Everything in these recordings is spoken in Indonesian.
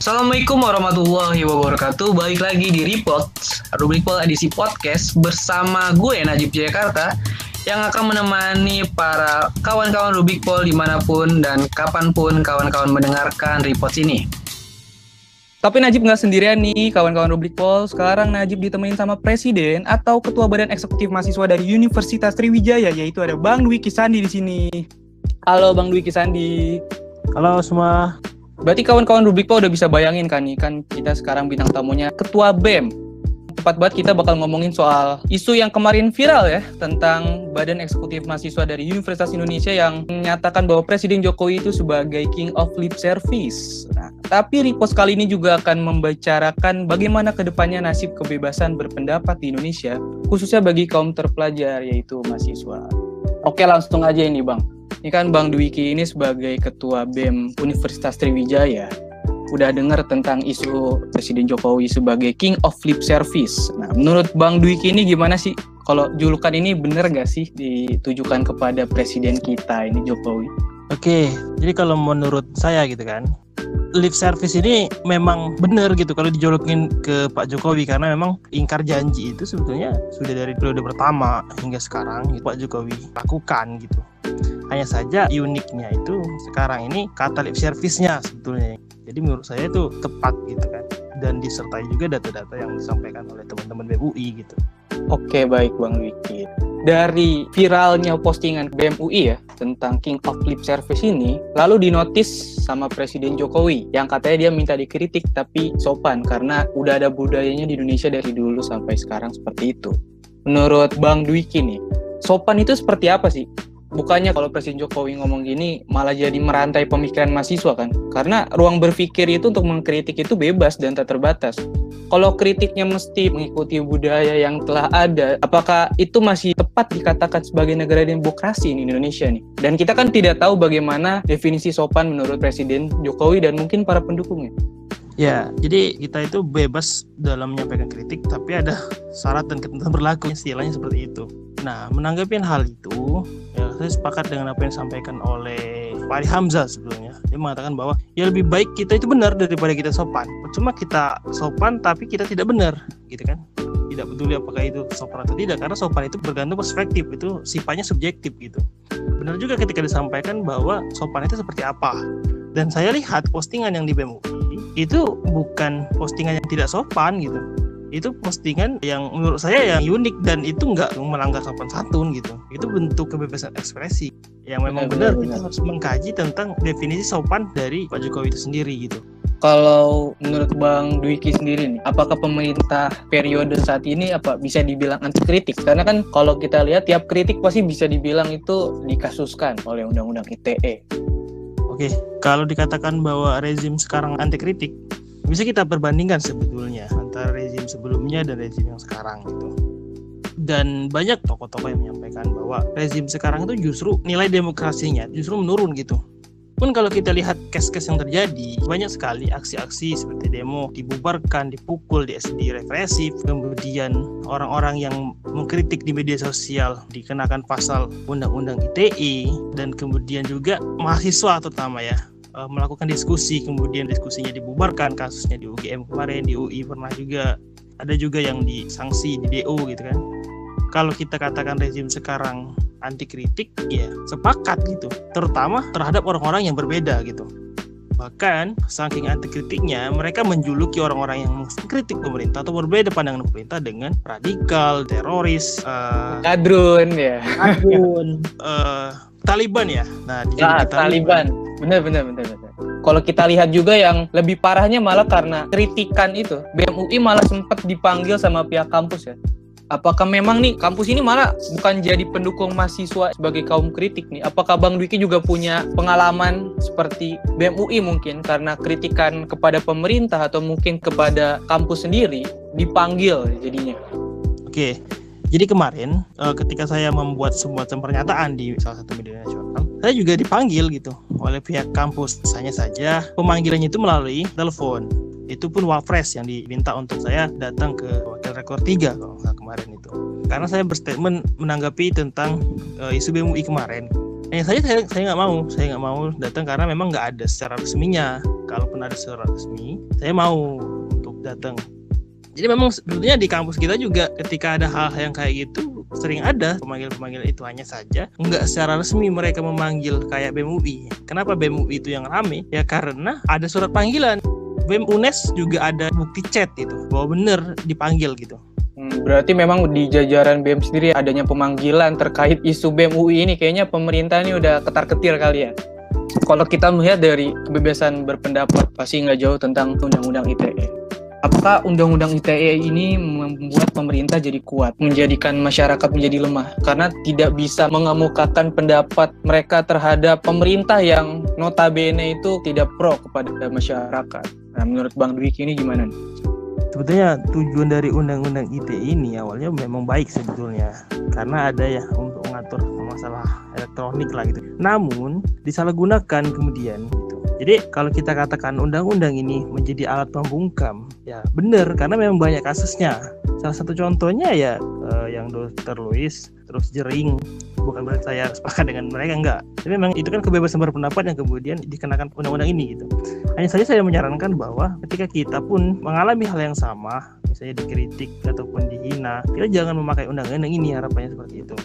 Assalamualaikum warahmatullahi wabarakatuh. Balik lagi di Report, rubrik Pol edisi podcast bersama gue Najib Jakarta yang akan menemani para kawan-kawan Rubik Pol di mana pun dan kapan pun kawan-kawan mendengarkan report ini. Tapi Najib nggak sendirian nih, kawan-kawan Rubrik Pol. Sekarang Najib ditemenin sama Presiden atau Ketua Badan Eksekutif Mahasiswa dari Universitas Sriwijaya, yaitu ada Bang Dwi Kisandi di sini. Halo Bang Dwi Kisandi. Halo semua. Berarti kawan-kawan Rubik Pol udah bisa bayangin kan nih, kan kita sekarang bintang tamunya Ketua BEM. Tepat banget kita bakal ngomongin soal isu yang kemarin viral ya, tentang Badan Eksekutif Mahasiswa dari Universitas Indonesia yang menyatakan bahwa Presiden Jokowi itu sebagai King of Lip Service. Nah, tapi repost kali ini juga akan membicarakan bagaimana ke depannya nasib kebebasan berpendapat di Indonesia, khususnya bagi kaum terpelajar yaitu mahasiswa. Oke langsung aja ini Bang. Ini kan Bang Dwiki ini sebagai Ketua BEM Universitas Sriwijaya udah dengar tentang isu Presiden Jokowi sebagai King of Lip Service. Nah, menurut Bang Dwiki ini gimana sih? Kalau julukan ini bener gak sih ditujukan kepada Presiden kita ini Jokowi? Oke, jadi kalau menurut saya gitu kan, lip service ini memang benar gitu kalau dijolokin ke Pak Jokowi karena memang ingkar janji itu sebetulnya sudah dari periode pertama hingga sekarang gitu, Pak Jokowi lakukan gitu. Hanya saja uniknya itu sekarang ini kata lip service-nya sebetulnya. Jadi menurut saya itu tepat gitu kan. Dan disertai juga data-data yang disampaikan oleh teman-teman BUI gitu. Oke baik Bang Wiki. Dari viralnya postingan BMUI ya tentang King of Lip Service ini, lalu dinotis sama Presiden Jokowi yang katanya dia minta dikritik tapi sopan karena udah ada budayanya di Indonesia dari dulu sampai sekarang seperti itu. Menurut Bang Dwiki nih, sopan itu seperti apa sih? Bukannya kalau Presiden Jokowi ngomong gini malah jadi merantai pemikiran mahasiswa kan? Karena ruang berpikir itu untuk mengkritik itu bebas dan tak terbatas. Kalau kritiknya mesti mengikuti budaya yang telah ada apakah itu masih tepat dikatakan sebagai negara demokrasi di Indonesia nih? Dan kita kan tidak tahu bagaimana definisi sopan menurut Presiden Jokowi dan mungkin para pendukungnya. Ya, jadi kita itu bebas dalam menyampaikan kritik, tapi ada syarat dan ketentuan berlaku istilahnya seperti itu. Nah, menanggapi hal itu, saya sepakat dengan apa yang disampaikan oleh Pak Hamzah sebelumnya. Dia mengatakan bahwa ya lebih baik kita itu benar daripada kita sopan. Cuma kita sopan tapi kita tidak benar, gitu kan? Tidak peduli apakah itu sopan atau tidak, karena sopan itu bergantung perspektif, itu sifatnya subjektif gitu. Benar juga ketika disampaikan bahwa sopan itu seperti apa. Dan saya lihat postingan yang di itu bukan postingan yang tidak sopan gitu itu postingan yang menurut saya yang unik dan itu nggak melanggar sopan santun gitu. Itu bentuk kebebasan ekspresi. Yang memang benar, benar, kita harus mengkaji tentang definisi sopan dari Pak Jokowi itu sendiri gitu. Kalau menurut Bang Dwiki sendiri nih, apakah pemerintah periode saat ini apa bisa dibilang anti kritik? Karena kan kalau kita lihat tiap kritik pasti bisa dibilang itu dikasuskan oleh Undang-Undang ITE. Oke, kalau dikatakan bahwa rezim sekarang anti kritik, bisa kita perbandingkan sebetulnya sebelumnya dan rezim yang sekarang gitu. Dan banyak tokoh-tokoh yang menyampaikan bahwa rezim sekarang itu justru nilai demokrasinya justru menurun gitu pun kalau kita lihat case-case yang terjadi banyak sekali aksi-aksi seperti demo dibubarkan dipukul di SD represif kemudian orang-orang yang mengkritik di media sosial dikenakan pasal undang-undang ITE dan kemudian juga mahasiswa terutama ya eh, melakukan diskusi kemudian diskusinya dibubarkan kasusnya di UGM kemarin di UI pernah juga. Ada juga yang disanksi di DO gitu kan. Kalau kita katakan rezim sekarang anti kritik ya sepakat gitu. Terutama terhadap orang-orang yang berbeda gitu. Bahkan saking anti kritiknya mereka menjuluki orang-orang yang mengkritik pemerintah atau berbeda pandangan pemerintah dengan radikal teroris uh, kadrun ya. Kadrun. Uh, Taliban ya? Nah ah, Taliban. Benar benar benar benar kalau kita lihat juga yang lebih parahnya malah karena kritikan itu. BMUI malah sempat dipanggil sama pihak kampus ya. Apakah memang nih kampus ini malah bukan jadi pendukung mahasiswa sebagai kaum kritik nih? Apakah Bang Dwiki juga punya pengalaman seperti BMUI mungkin karena kritikan kepada pemerintah atau mungkin kepada kampus sendiri dipanggil jadinya? Oke, jadi kemarin eh, ketika saya membuat semacam pernyataan di salah satu media nasional, saya juga dipanggil gitu oleh pihak kampus. Hanya saja pemanggilannya itu melalui telepon itu pun wapres yang diminta untuk saya datang ke wakil rekor 3 kalau kemarin itu karena saya berstatement menanggapi tentang uh, isu BMUI kemarin Hanya saja saya saya nggak mau, saya nggak mau datang karena memang nggak ada secara resminya. Kalaupun ada secara resmi, saya mau untuk datang. Jadi memang sebetulnya di kampus kita juga ketika ada hal yang kayak gitu sering ada pemanggil-pemanggil itu hanya saja nggak secara resmi mereka memanggil kayak BEM UI. Kenapa BEM UI itu yang rame? Ya karena ada surat panggilan. BEM UNES juga ada bukti chat itu bahwa benar dipanggil gitu. Hmm, berarti memang di jajaran BEM sendiri adanya pemanggilan terkait isu BEM UI ini kayaknya pemerintah ini udah ketar-ketir kali ya. Kalau kita melihat dari kebebasan berpendapat pasti nggak jauh tentang undang-undang ITE. Apakah undang-undang ITE ini membuat pemerintah jadi kuat, menjadikan masyarakat menjadi lemah karena tidak bisa mengemukakan pendapat mereka terhadap pemerintah yang notabene itu tidak pro kepada masyarakat. Nah, menurut Bang Dwiki ini gimana? Sebetulnya tujuan dari undang-undang ITE ini awalnya memang baik sebetulnya karena ada ya untuk mengatur masalah elektronik lah gitu. Namun disalahgunakan kemudian jadi kalau kita katakan undang-undang ini menjadi alat pembungkam, ya benar karena memang banyak kasusnya. Salah satu contohnya ya uh, yang dokter Louis terus jering. Bukan berarti saya sepakat dengan mereka enggak. Tapi memang itu kan kebebasan berpendapat yang kemudian dikenakan undang-undang ini gitu. Hanya saja saya menyarankan bahwa ketika kita pun mengalami hal yang sama misalnya dikritik ataupun dihina kita jangan memakai undang-undang ini harapannya seperti itu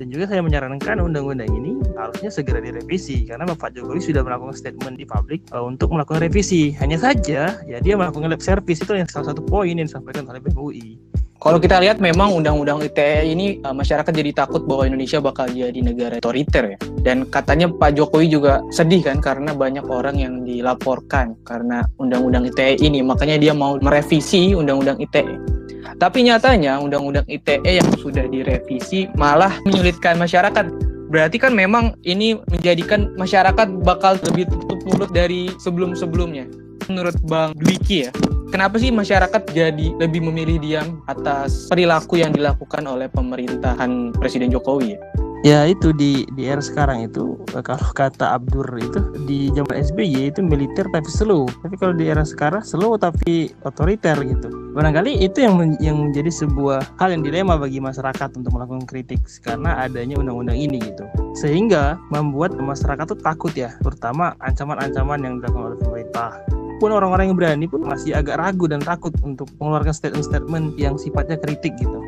dan juga saya menyarankan undang-undang ini harusnya segera direvisi karena Bapak Jokowi sudah melakukan statement di publik uh, untuk melakukan revisi. Hanya saja ya dia melakukan lab service itu yang salah satu poin yang disampaikan oleh BMUI. Kalau kita lihat memang undang-undang ITE ini uh, masyarakat jadi takut bahwa Indonesia bakal jadi negara otoriter ya. Dan katanya Pak Jokowi juga sedih kan karena banyak orang yang dilaporkan karena undang-undang ITE ini. Makanya dia mau merevisi undang-undang ITE. Tapi nyatanya undang-undang ITE yang sudah direvisi malah menyulitkan masyarakat. Berarti kan memang ini menjadikan masyarakat bakal lebih tutup mulut dari sebelum-sebelumnya. Menurut Bang Dwiki ya, kenapa sih masyarakat jadi lebih memilih diam atas perilaku yang dilakukan oleh pemerintahan Presiden Jokowi ya? Ya itu di di era sekarang itu eh, kalau kata Abdur itu di zaman SBY itu militer tapi slow. Tapi kalau di era sekarang slow tapi otoriter gitu. Barangkali itu yang yang menjadi sebuah hal yang dilema bagi masyarakat untuk melakukan kritik karena adanya undang-undang ini gitu. Sehingga membuat masyarakat tuh takut ya, terutama ancaman-ancaman yang dilakukan oleh pemerintah pun orang-orang yang berani pun masih agak ragu dan takut untuk mengeluarkan statement-statement yang sifatnya kritik gitu.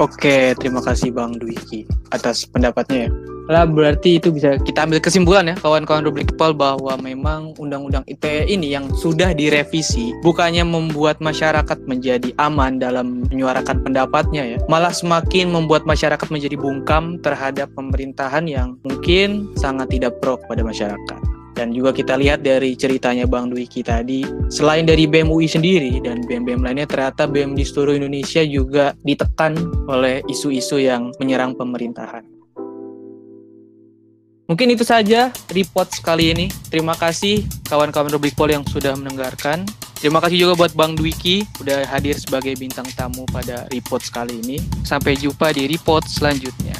Oke, terima kasih Bang Dwiki atas pendapatnya ya. Lah berarti itu bisa kita ambil kesimpulan ya kawan-kawan rubrik Pol bahwa memang undang-undang ITE ini yang sudah direvisi bukannya membuat masyarakat menjadi aman dalam menyuarakan pendapatnya ya, malah semakin membuat masyarakat menjadi bungkam terhadap pemerintahan yang mungkin sangat tidak pro kepada masyarakat. Dan juga kita lihat dari ceritanya Bang Dwiki tadi, selain dari BEM UI sendiri dan BEM-BEM lainnya, ternyata BEM di seluruh Indonesia juga ditekan oleh isu-isu yang menyerang pemerintahan. Mungkin itu saja report kali ini. Terima kasih kawan-kawan Rubik Pol yang sudah mendengarkan. Terima kasih juga buat Bang Dwiki udah hadir sebagai bintang tamu pada report kali ini. Sampai jumpa di report selanjutnya.